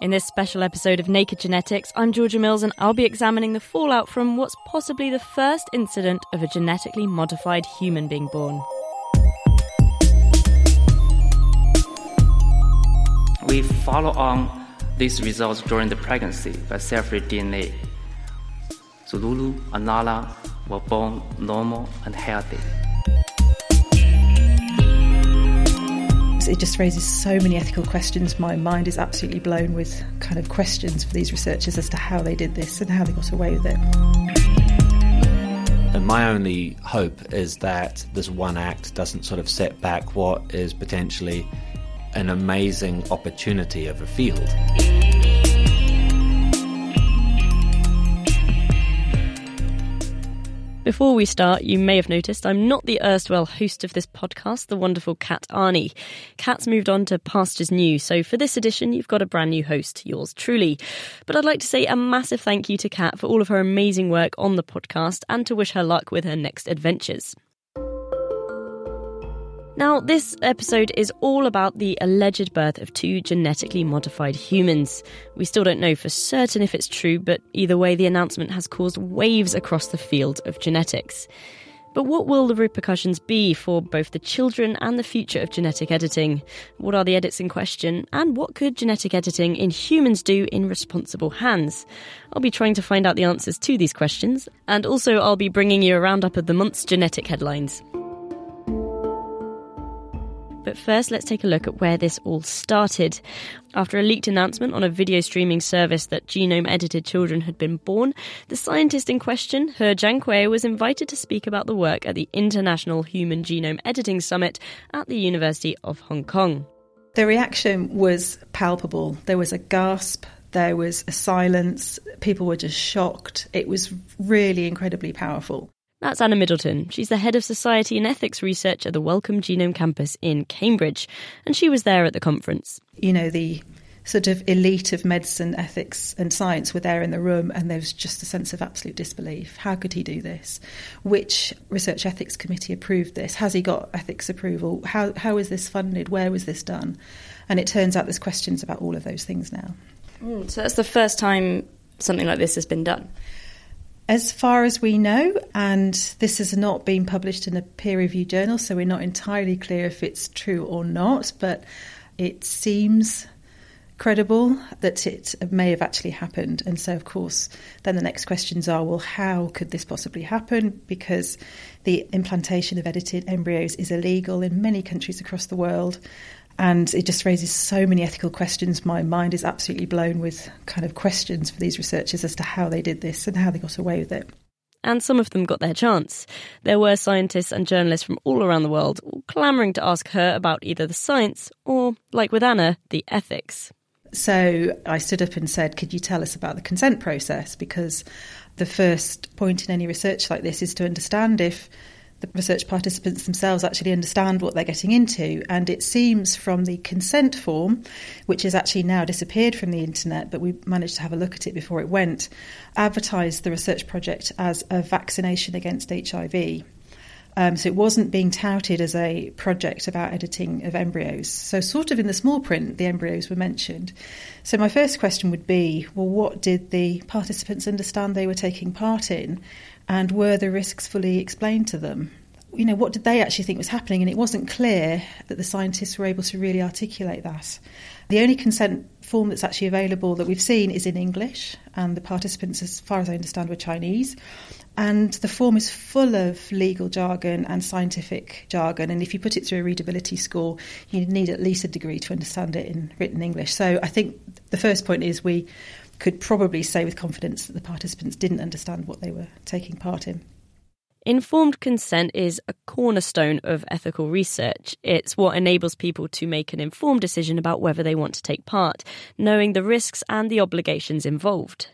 In this special episode of Naked Genetics, I'm Georgia Mills and I'll be examining the fallout from what's possibly the first incident of a genetically modified human being born. We follow on these results during the pregnancy by cell-free DNA. Zululu and Nana were born normal and healthy. It just raises so many ethical questions. My mind is absolutely blown with kind of questions for these researchers as to how they did this and how they got away with it. And my only hope is that this one act doesn't sort of set back what is potentially an amazing opportunity of a field. Before we start, you may have noticed I'm not the erstwhile host of this podcast, the wonderful Kat Arney. Kat's moved on to Pastures New, so for this edition, you've got a brand new host, yours truly. But I'd like to say a massive thank you to Kat for all of her amazing work on the podcast and to wish her luck with her next adventures. Now, this episode is all about the alleged birth of two genetically modified humans. We still don't know for certain if it's true, but either way, the announcement has caused waves across the field of genetics. But what will the repercussions be for both the children and the future of genetic editing? What are the edits in question? And what could genetic editing in humans do in responsible hands? I'll be trying to find out the answers to these questions, and also I'll be bringing you a roundup of the month's genetic headlines. But first, let's take a look at where this all started. After a leaked announcement on a video streaming service that genome edited children had been born, the scientist in question, He Jiankui, was invited to speak about the work at the International Human Genome Editing Summit at the University of Hong Kong. The reaction was palpable. There was a gasp, there was a silence, people were just shocked. It was really incredibly powerful. That's Anna Middleton. She's the head of society and ethics research at the Wellcome Genome Campus in Cambridge, and she was there at the conference. You know, the sort of elite of medicine, ethics, and science were there in the room, and there was just a sense of absolute disbelief. How could he do this? Which research ethics committee approved this? Has he got ethics approval? How how is this funded? Where was this done? And it turns out there's questions about all of those things now. Mm, so that's the first time something like this has been done. As far as we know, and this has not been published in a peer reviewed journal, so we're not entirely clear if it's true or not, but it seems credible that it may have actually happened. And so, of course, then the next questions are well, how could this possibly happen? Because the implantation of edited embryos is illegal in many countries across the world and it just raises so many ethical questions. My mind is absolutely blown with kind of questions for these researchers as to how they did this and how they got away with it. And some of them got their chance. There were scientists and journalists from all around the world clamouring to ask her about either the science or, like with Anna, the ethics. So I stood up and said, Could you tell us about the consent process? Because the first point in any research like this is to understand if the research participants themselves actually understand what they're getting into. And it seems from the consent form, which has actually now disappeared from the internet, but we managed to have a look at it before it went, advertised the research project as a vaccination against HIV. Um, so it wasn't being touted as a project about editing of embryos. So, sort of in the small print, the embryos were mentioned. So, my first question would be well, what did the participants understand they were taking part in? And were the risks fully explained to them? You know, what did they actually think was happening? And it wasn't clear that the scientists were able to really articulate that. The only consent form that's actually available that we've seen is in English, and the participants, as far as I understand, were Chinese. And the form is full of legal jargon and scientific jargon. And if you put it through a readability score, you need at least a degree to understand it in written English. So I think the first point is we could probably say with confidence that the participants didn't understand what they were taking part in. Informed consent is a cornerstone of ethical research. It's what enables people to make an informed decision about whether they want to take part, knowing the risks and the obligations involved.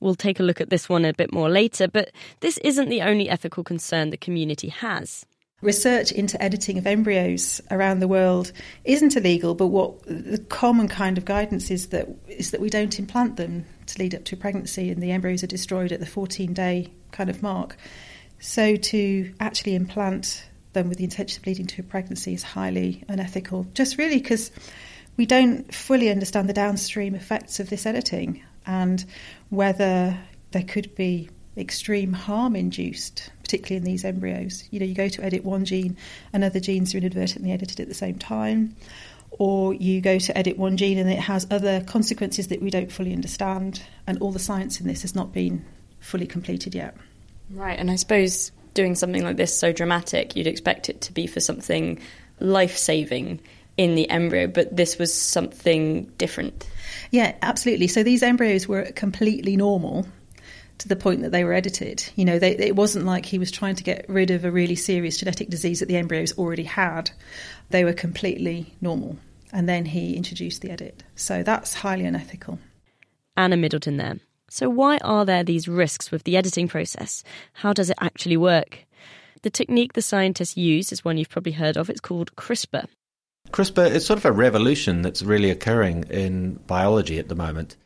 We'll take a look at this one a bit more later, but this isn't the only ethical concern the community has. Research into editing of embryos around the world isn't illegal, but what the common kind of guidance is that is that we don't implant them to lead up to pregnancy, and the embryos are destroyed at the 14 day kind of mark. So to actually implant them with the intention of leading to a pregnancy is highly unethical, just really because we don't fully understand the downstream effects of this editing and whether there could be extreme harm induced, particularly in these embryos. You know, you go to edit one gene, and other genes are inadvertently edited at the same time, or you go to edit one gene and it has other consequences that we don't fully understand, and all the science in this has not been fully completed yet. Right, and I suppose doing something like this so dramatic, you'd expect it to be for something life saving in the embryo, but this was something different. Yeah, absolutely. So these embryos were completely normal to the point that they were edited. You know, they, it wasn't like he was trying to get rid of a really serious genetic disease that the embryos already had. They were completely normal. And then he introduced the edit. So that's highly unethical. Anna Middleton there. So, why are there these risks with the editing process? How does it actually work? The technique the scientists use is one you've probably heard of. It's called CRISPR. CRISPR is sort of a revolution that's really occurring in biology at the moment.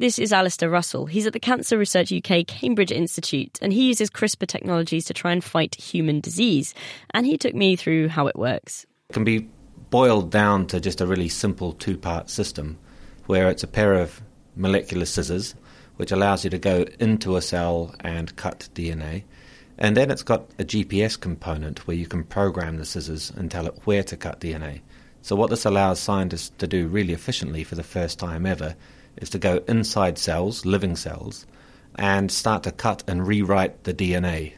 This is Alistair Russell. He's at the Cancer Research UK Cambridge Institute and he uses CRISPR technologies to try and fight human disease. And he took me through how it works. It can be boiled down to just a really simple two part system where it's a pair of molecular scissors which allows you to go into a cell and cut DNA. And then it's got a GPS component where you can program the scissors and tell it where to cut DNA. So, what this allows scientists to do really efficiently for the first time ever is to go inside cells, living cells, and start to cut and rewrite the DNA.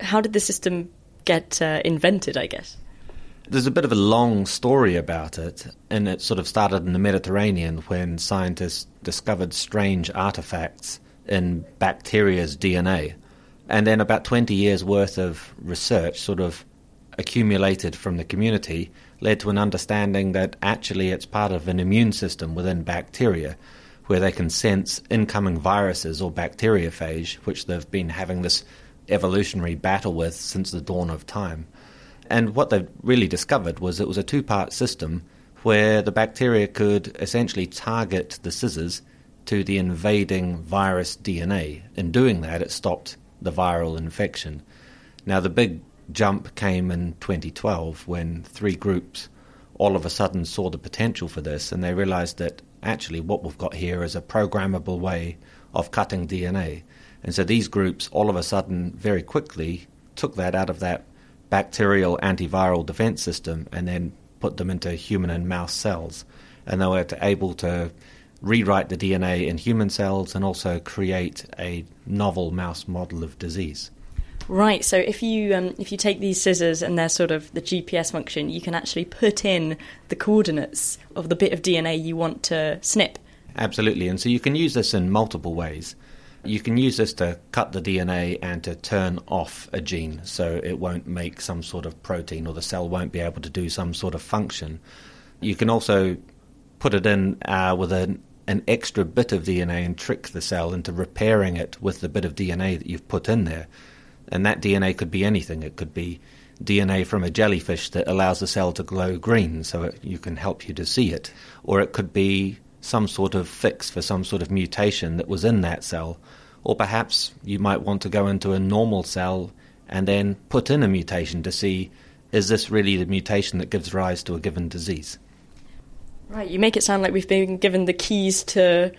How did the system get uh, invented, I guess? There's a bit of a long story about it, and it sort of started in the Mediterranean when scientists discovered strange artifacts in bacteria's DNA. And then about 20 years worth of research sort of accumulated from the community led to an understanding that actually it's part of an immune system within bacteria where they can sense incoming viruses or bacteriophage, which they've been having this evolutionary battle with since the dawn of time. And what they really discovered was it was a two part system where the bacteria could essentially target the scissors to the invading virus DNA. In doing that, it stopped the viral infection. Now, the big jump came in 2012 when three groups all of a sudden saw the potential for this and they realized that actually what we've got here is a programmable way of cutting DNA. And so these groups all of a sudden very quickly took that out of that bacterial antiviral defense system and then put them into human and mouse cells. And they were able to rewrite the DNA in human cells and also create a novel mouse model of disease. Right. So if you um, if you take these scissors and they're sort of the GPS function, you can actually put in the coordinates of the bit of DNA you want to snip. Absolutely. And so you can use this in multiple ways. You can use this to cut the DNA and to turn off a gene so it won't make some sort of protein or the cell won't be able to do some sort of function. You can also put it in uh, with an, an extra bit of DNA and trick the cell into repairing it with the bit of DNA that you've put in there. And that DNA could be anything. It could be DNA from a jellyfish that allows the cell to glow green so it, you can help you to see it. Or it could be some sort of fix for some sort of mutation that was in that cell. Or perhaps you might want to go into a normal cell and then put in a mutation to see is this really the mutation that gives rise to a given disease? Right, you make it sound like we've been given the keys to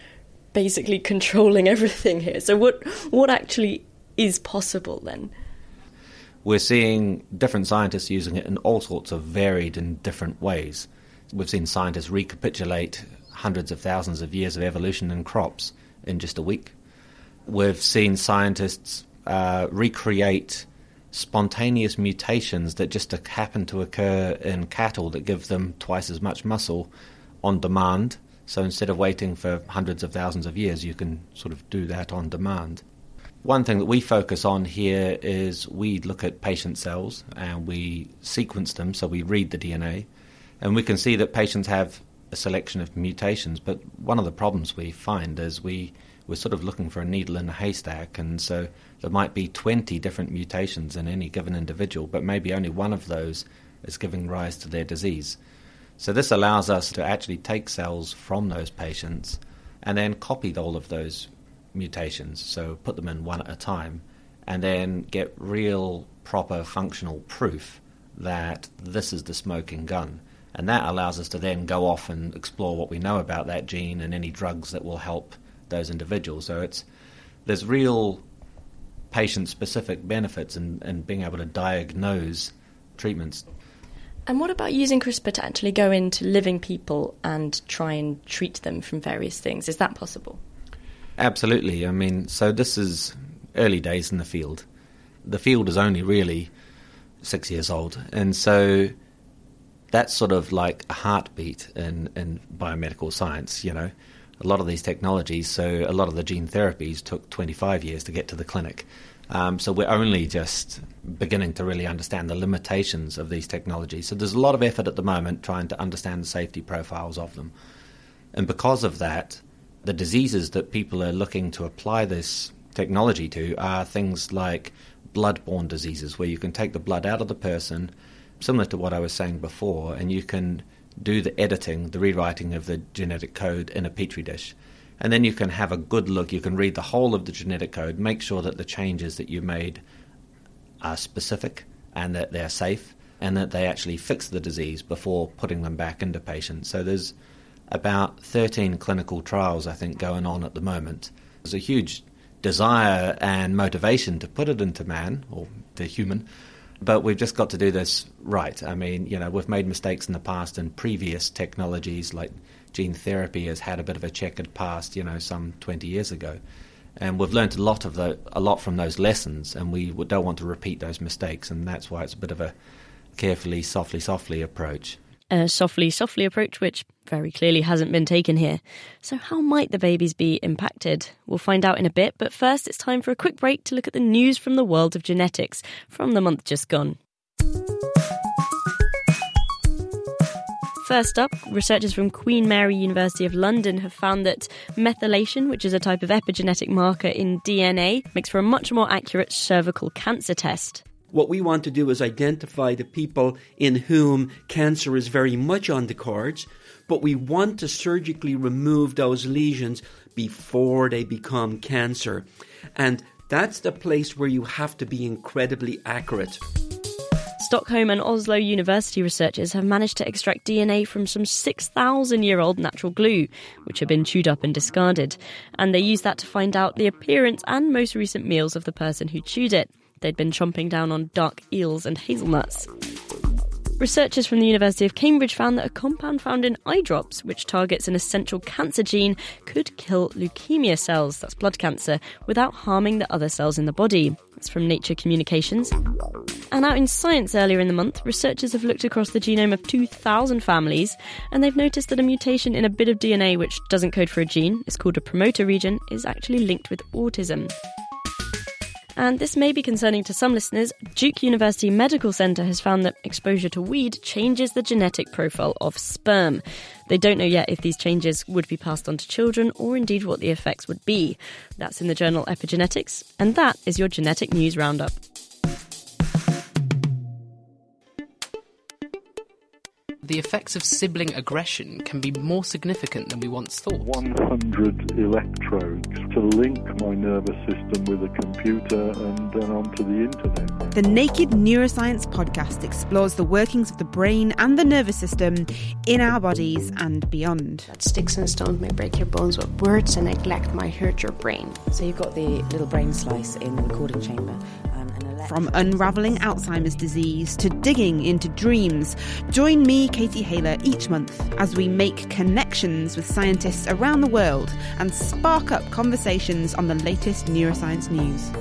basically controlling everything here. So what what actually is possible then? We're seeing different scientists using it in all sorts of varied and different ways. We've seen scientists recapitulate hundreds of thousands of years of evolution in crops in just a week. We've seen scientists uh, recreate spontaneous mutations that just happen to occur in cattle that give them twice as much muscle on demand. So instead of waiting for hundreds of thousands of years, you can sort of do that on demand. One thing that we focus on here is we look at patient cells and we sequence them, so we read the DNA, and we can see that patients have a selection of mutations. But one of the problems we find is we we're sort of looking for a needle in a haystack, and so there might be 20 different mutations in any given individual, but maybe only one of those is giving rise to their disease. So this allows us to actually take cells from those patients and then copy all of those mutations, so put them in one at a time, and then get real, proper, functional proof that this is the smoking gun. And that allows us to then go off and explore what we know about that gene and any drugs that will help those individuals. So it's there's real patient specific benefits in, in being able to diagnose treatments. And what about using CRISPR to actually go into living people and try and treat them from various things? Is that possible? Absolutely. I mean, so this is early days in the field. The field is only really six years old, and so that's sort of like a heartbeat in, in biomedical science, you know. A lot of these technologies, so a lot of the gene therapies took 25 years to get to the clinic. Um, so we're only just beginning to really understand the limitations of these technologies. So there's a lot of effort at the moment trying to understand the safety profiles of them. And because of that, the diseases that people are looking to apply this technology to are things like blood-borne diseases, where you can take the blood out of the person, similar to what I was saying before, and you can do the editing, the rewriting of the genetic code in a petri dish. And then you can have a good look, you can read the whole of the genetic code, make sure that the changes that you made are specific and that they're safe and that they actually fix the disease before putting them back into patients. So there's about 13 clinical trials, I think, going on at the moment. There's a huge desire and motivation to put it into man or the human, but we've just got to do this right. I mean, you know, we've made mistakes in the past and previous technologies like gene therapy has had a bit of a checkered past, you know, some 20 years ago. And we've learned a lot of the, a lot from those lessons, and we don't want to repeat those mistakes, and that's why it's a bit of a carefully, softly, softly approach a softly, softly approach, which very clearly hasn't been taken here. So, how might the babies be impacted? We'll find out in a bit, but first it's time for a quick break to look at the news from the world of genetics from the month just gone. First up, researchers from Queen Mary University of London have found that methylation, which is a type of epigenetic marker in DNA, makes for a much more accurate cervical cancer test. What we want to do is identify the people in whom cancer is very much on the cards, but we want to surgically remove those lesions before they become cancer. And that's the place where you have to be incredibly accurate. Stockholm and Oslo University researchers have managed to extract DNA from some 6,000 year old natural glue, which had been chewed up and discarded. And they used that to find out the appearance and most recent meals of the person who chewed it. They'd been chomping down on dark eels and hazelnuts. Researchers from the University of Cambridge found that a compound found in eye drops, which targets an essential cancer gene, could kill leukemia cells, that's blood cancer, without harming the other cells in the body. That's from Nature Communications. And out in Science earlier in the month, researchers have looked across the genome of 2,000 families, and they've noticed that a mutation in a bit of DNA which doesn't code for a gene, it's called a promoter region, is actually linked with autism. And this may be concerning to some listeners. Duke University Medical Center has found that exposure to weed changes the genetic profile of sperm. They don't know yet if these changes would be passed on to children or indeed what the effects would be. That's in the journal Epigenetics, and that is your genetic news roundup. The effects of sibling aggression can be more significant than we once thought. 100 electrodes to link my nervous system with a computer and then onto the internet. The Naked Neuroscience podcast explores the workings of the brain and the nervous system in our bodies and beyond. That sticks and stones may break your bones, but words and neglect might hurt your brain. So you've got the little brain slice in the recording chamber from unravelling Alzheimer's disease to digging into dreams, join me, Katie Haylor, each month as we make connections with scientists around the world and spark up conversations on the latest neuroscience news.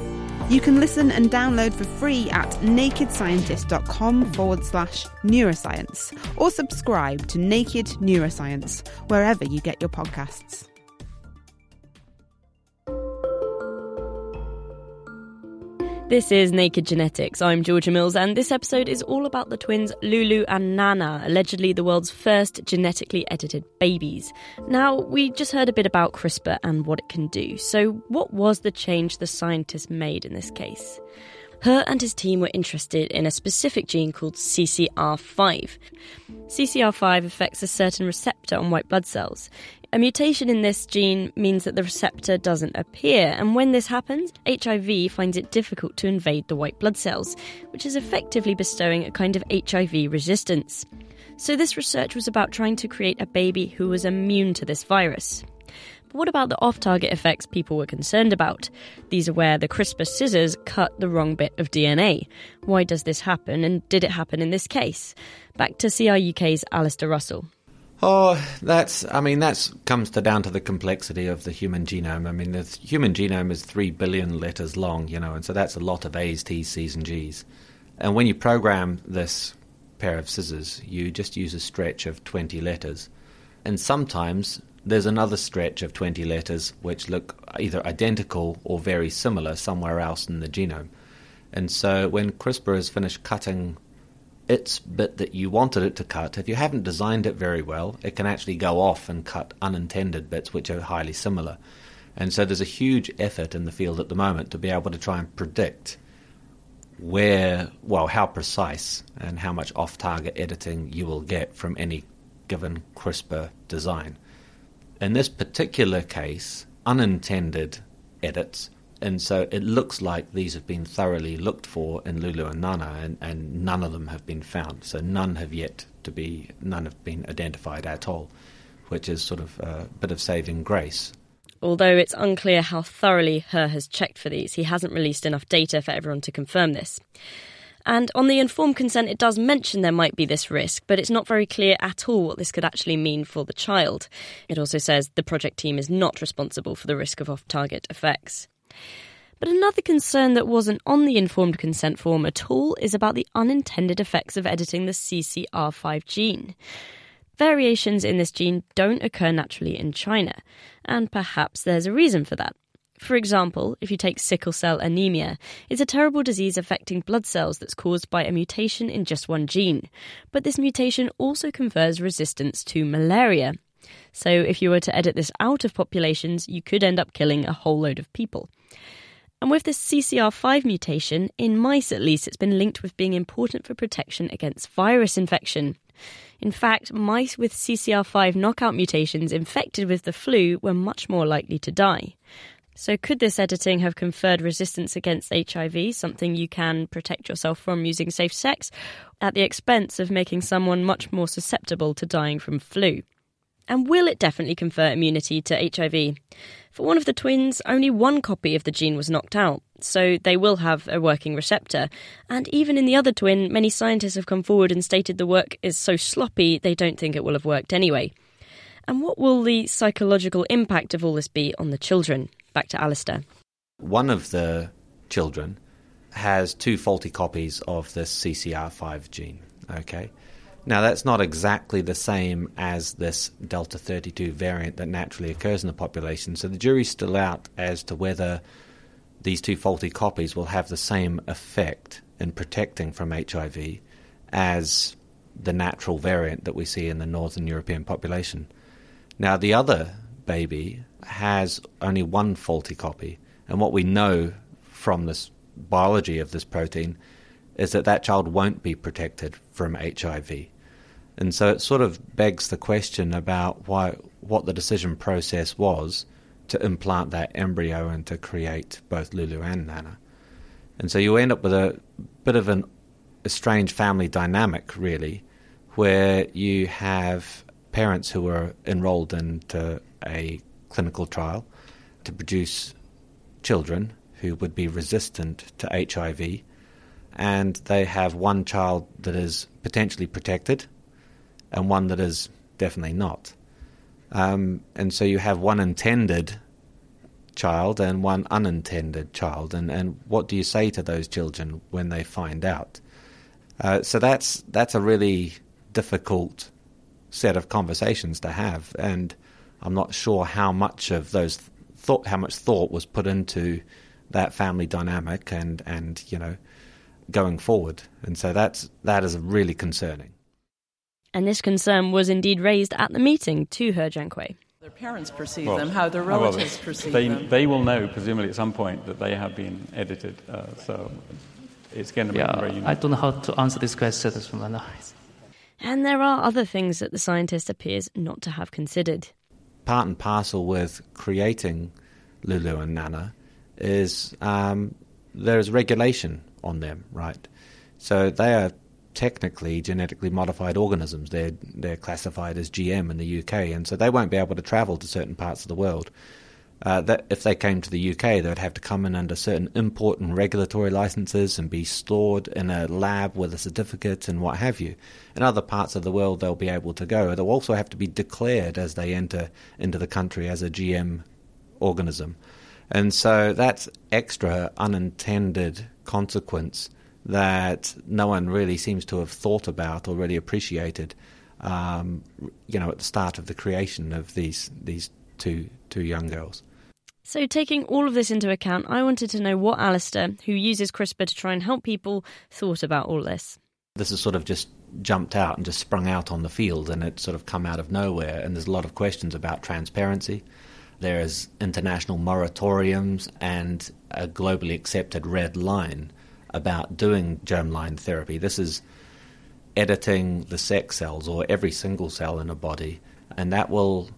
You can listen and download for free at nakedscientist.com forward slash neuroscience or subscribe to Naked Neuroscience wherever you get your podcasts. This is Naked Genetics. I'm Georgia Mills, and this episode is all about the twins Lulu and Nana, allegedly the world's first genetically edited babies. Now, we just heard a bit about CRISPR and what it can do. So, what was the change the scientists made in this case? He and his team were interested in a specific gene called CCR5. CCR5 affects a certain receptor on white blood cells. A mutation in this gene means that the receptor doesn't appear, and when this happens, HIV finds it difficult to invade the white blood cells, which is effectively bestowing a kind of HIV resistance. So, this research was about trying to create a baby who was immune to this virus. But what about the off target effects people were concerned about? These are where the CRISPR scissors cut the wrong bit of DNA. Why does this happen, and did it happen in this case? Back to CRUK's Alistair Russell. Oh, that's, I mean, that comes to down to the complexity of the human genome. I mean, the human genome is three billion letters long, you know, and so that's a lot of A's, T's, C's, and G's. And when you program this pair of scissors, you just use a stretch of 20 letters. And sometimes there's another stretch of 20 letters which look either identical or very similar somewhere else in the genome. And so when CRISPR has finished cutting its bit that you wanted it to cut, if you haven't designed it very well, it can actually go off and cut unintended bits which are highly similar. And so there's a huge effort in the field at the moment to be able to try and predict where, well, how precise and how much off target editing you will get from any given CRISPR design. In this particular case, unintended edits and so it looks like these have been thoroughly looked for in Lulu and Nana, and, and none of them have been found. So none have yet to be, none have been identified at all, which is sort of a bit of saving grace. Although it's unclear how thoroughly He has checked for these, he hasn't released enough data for everyone to confirm this. And on the informed consent, it does mention there might be this risk, but it's not very clear at all what this could actually mean for the child. It also says the project team is not responsible for the risk of off target effects. But another concern that wasn't on the informed consent form at all is about the unintended effects of editing the CCR5 gene. Variations in this gene don't occur naturally in China, and perhaps there's a reason for that. For example, if you take sickle cell anemia, it's a terrible disease affecting blood cells that's caused by a mutation in just one gene. But this mutation also confers resistance to malaria. So if you were to edit this out of populations, you could end up killing a whole load of people. And with this CCR5 mutation, in mice at least, it's been linked with being important for protection against virus infection. In fact, mice with CCR5 knockout mutations infected with the flu were much more likely to die. So, could this editing have conferred resistance against HIV, something you can protect yourself from using safe sex, at the expense of making someone much more susceptible to dying from flu? And will it definitely confer immunity to HIV? For one of the twins, only one copy of the gene was knocked out, so they will have a working receptor. And even in the other twin, many scientists have come forward and stated the work is so sloppy they don't think it will have worked anyway. And what will the psychological impact of all this be on the children? Back to Alistair. One of the children has two faulty copies of the CCR5 gene, okay? Now, that's not exactly the same as this Delta 32 variant that naturally occurs in the population, so the jury's still out as to whether these two faulty copies will have the same effect in protecting from HIV as the natural variant that we see in the Northern European population. Now, the other baby has only one faulty copy, and what we know from this biology of this protein is that that child won't be protected from HIV. And so it sort of begs the question about why what the decision process was to implant that embryo and to create both Lulu and Nana. And so you end up with a bit of an, a strange family dynamic, really, where you have parents who are enrolled into a clinical trial to produce children who would be resistant to HIV, and they have one child that is potentially protected and one that is definitely not. Um, and so you have one intended child and one unintended child, and, and what do you say to those children when they find out? Uh, so that's that's a really difficult set of conversations to have, and I'm not sure how much of those thought, how much thought was put into that family dynamic and, and you know, going forward. And so that's, that is really concerning. And this concern was indeed raised at the meeting to He Jiankui. Their parents perceive Well, them, how their well, relatives perceive they, them. They will know, presumably, at some point that they have been edited. Uh, so it's going to be Yeah, very unique. I don't know how to answer this question from my eyes. And there are other things that the scientist appears not to have considered. part and parcel with creating Lulu and Nana is um, there's regulation on them, right? So they are technically genetically modified organisms. They're they're classified as GM in the UK, and so they won't be able to travel to certain parts of the world. Uh, that if they came to the UK, they would have to come in under certain import and regulatory licenses and be stored in a lab with a certificate and what have you. In other parts of the world, they'll be able to go. They'll also have to be declared as they enter into the country as a GM organism. And so that's extra unintended consequence that no one really seems to have thought about or really appreciated, um, you know, at the start of the creation of these these two two young girls. So, taking all of this into account, I wanted to know what Alistair, who uses CRISPR to try and help people, thought about all this. This has sort of just jumped out and just sprung out on the field, and it's sort of come out of nowhere. And there's a lot of questions about transparency. There's international moratoriums and a globally accepted red line about doing germline therapy. This is editing the sex cells or every single cell in a body, and that will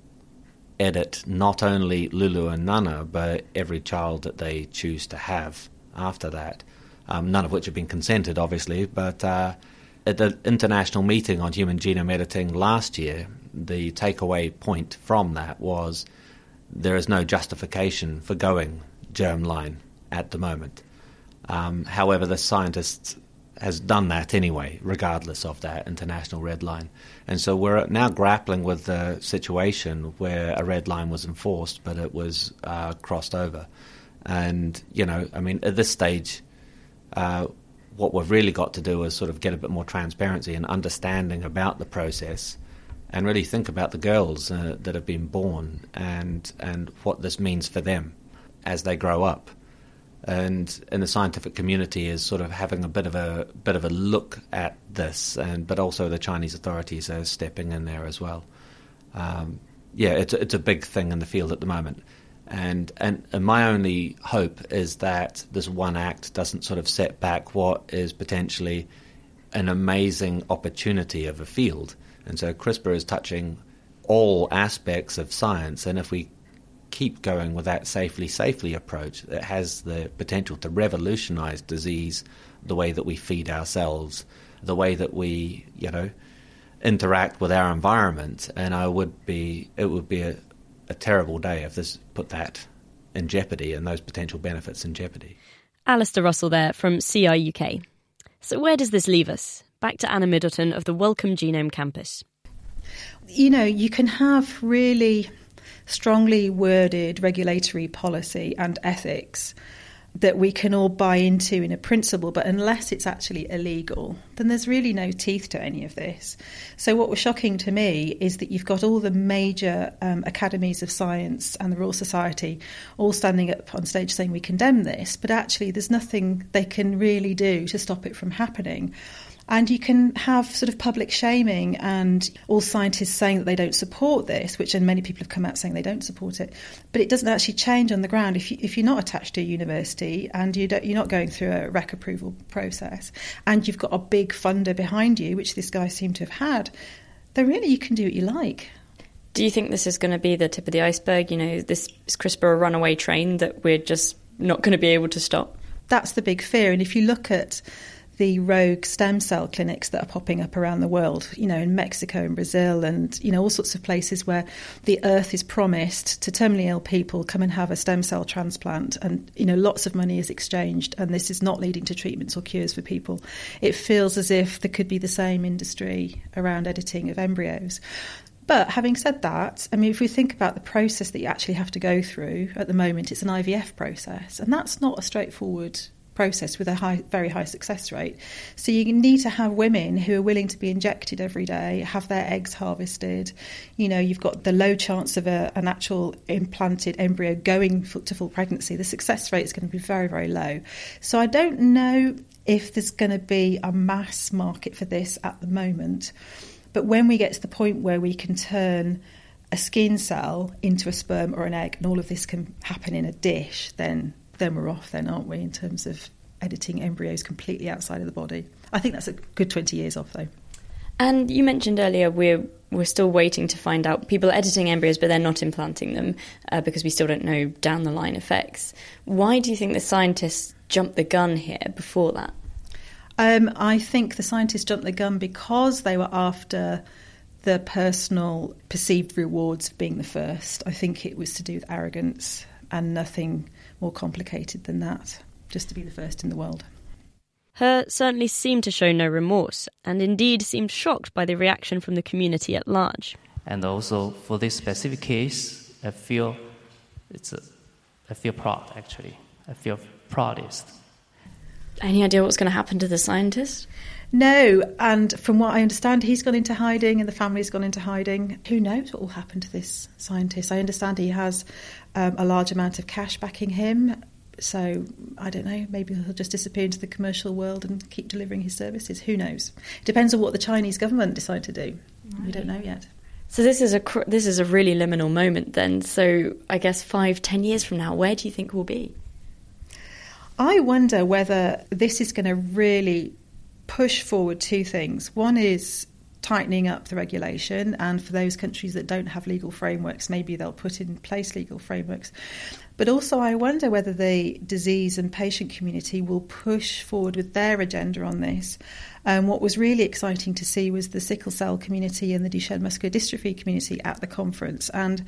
edit not only Lulu and Nana, but every child that they choose to have after that. Um, none of which have been consented, obviously, but uh, at the international meeting on human genome editing last year, the takeaway point from that was there is no justification for going germline at the moment. Um, however, the scientists has done that anyway, regardless of that international red line. And so we're now grappling with the situation where a red line was enforced, but it was uh, crossed over. And, you know, I mean, at this stage, uh, what we've really got to do is sort of get a bit more transparency and understanding about the process and really think about the girls uh, that have been born and, and what this means for them as they grow up and in the scientific community is sort of having a bit of a bit of a look at this, and but also the Chinese authorities are stepping in there as well. Um, yeah, it's it's a big thing in the field at the moment, and, and and my only hope is that this one act doesn't sort of set back what is potentially an amazing opportunity of a field, and so CRISPR is touching all aspects of science, and if we keep going with that safely, safely approach that has the potential to revolutionize disease, the way that we feed ourselves, the way that we, you know, interact with our environment. And I would be, it would be a, a terrible day if this put that in jeopardy and those potential benefits in jeopardy. Alistair Russell there from CRUK. So, where does this leave us? Back to Anna Middleton of the Wellcome Genome Campus. You know, you can have really strongly worded regulatory policy and ethics that we can all buy into in a principle, but unless it's actually illegal, then there's really no teeth to any of this. So, what was shocking to me is that you've got all the major um, academies of science and the Royal Society all standing up on stage saying we condemn this, but actually, there's nothing they can really do to stop it from happening. And you can have sort of public shaming and all scientists saying that they don't support this, which and many people have come out saying they don't support it. But it doesn't actually change on the ground if you if you're not attached to a university and you don't, you're not going through a REC approval process, and you've got a big funder behind you, which this guy seemed to have had. Then really you can do what you like. Do you think this is going to be the tip of the iceberg? You know, this is CRISPR a runaway train that we're just not going to be able to stop? That's the big fear. And if you look at the rogue stem cell clinics that are popping up around the world, you know, in Mexico and Brazil and, you know, all sorts of places where the earth is promised to terminally ill people come and have a stem cell transplant and, you know, lots of money is exchanged and this is not leading to treatments or cures for people. It feels as if there could be the same industry around editing of embryos. But having said that, I mean, if we think about the process that you actually have to go through at the moment, it's an IVF process, and that's not a straightforward process with a high, very high success rate. So you need to have women who are willing to be injected every day, have their eggs harvested. You know, you've got the low chance of a, an actual implanted embryo going to full pregnancy. The success rate is going to be very, very low. So I don't know if there's going to be a mass market for this at the moment. But when we get to the point where we can turn a skin cell into a sperm or an egg, and all of this can happen in a dish, then then we're off, then aren't we, in terms of editing embryos completely outside of the body? I think that's a good 20 years off, though. And you mentioned earlier we're we're still waiting to find out. People are editing embryos, but they're not implanting them uh, because we still don't know down the line effects. Why do you think the scientists jumped the gun here before that? Um, I think the scientists jumped the gun because they were after the personal perceived rewards of being the first. I think it was to do with arrogance and nothing more complicated than that, just to be the first in the world. He certainly seemed to show no remorse, and indeed seemed shocked by the reaction from the community at large. And also for this specific case, I feel it's a, I feel proud actually. I feel proudest. Any idea what's going to happen to the scientist? No, and from what I understand, he's gone into hiding and the family's gone into hiding. Who knows what will happen to this scientist? I understand he has um, a large amount of cash backing him. So I don't know. Maybe he'll just disappear into the commercial world and keep delivering his services. Who knows? It depends on what the Chinese government decide to do. Right. We don't know yet. So this is a this is a really liminal moment then. So I guess five, ten years from now, where do you think we'll be? I wonder whether this is going to really push forward two things. One is tightening up the regulation, and for those countries that don't have legal frameworks, maybe they'll put in place legal frameworks. But also, I wonder whether the disease and patient community will push forward with their agenda on this. Um, what was really exciting to see was the sickle cell community and the Duchenne muscular dystrophy community at the conference. And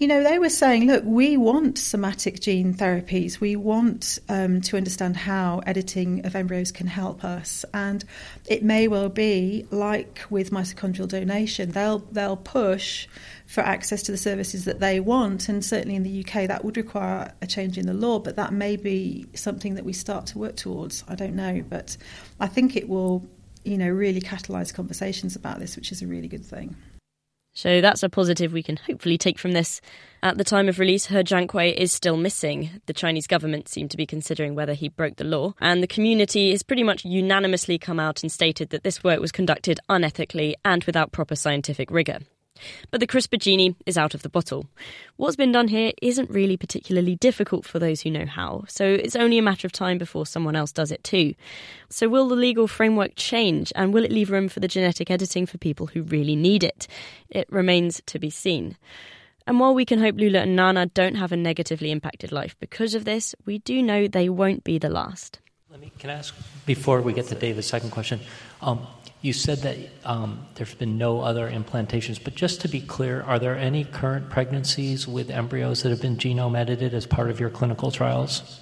you know, they were saying, look, we want somatic gene therapies. We want um, to understand how editing of embryos can help us. And it may well be, like with mitochondrial donation, they'll, they'll push for access to the services that they want. And certainly in the UK, that would require a change in the law, but that may be something that we start to work towards. I don't know. But I think it will, you know, really catalyse conversations about this, which is a really good thing. So that's a positive we can hopefully take from this. At the time of release, He Jiankui is still missing. The Chinese government seemed to be considering whether he broke the law, and the community has pretty much unanimously come out and stated that this work was conducted unethically and without proper scientific rigour. But the CRISPR genie is out of the bottle. What's been done here isn't really particularly difficult for those who know how, so it's only a matter of time before someone else does it too. So, will the legal framework change and will it leave room for the genetic editing for people who really need it? It remains to be seen. And while we can hope Lulu and Nana don't have a negatively impacted life because of this, we do know they won't be the last. Me, can I ask, before we get to David's second question, um, you said that um, there's been no other implantations, but just to be clear, are there any current pregnancies with embryos that have been genome edited as part of your clinical trials?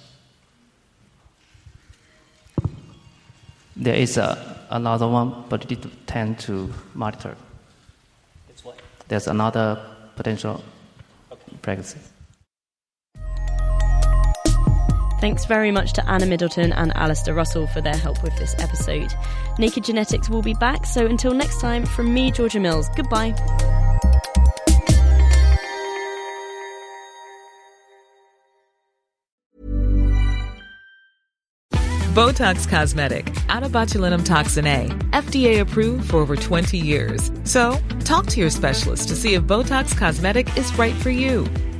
There is a, another one, but it tend to monitor. It's what? There's another potential okay. pregnancy. Thanks very much to Anna Middleton and Alistair Russell for their help with this episode. Naked Genetics will be back, so until next time, from me, Georgia Mills, goodbye. Botox Cosmetic, out of botulinum toxin A, FDA approved for over 20 years. So, talk to your specialist to see if Botox Cosmetic is right for you.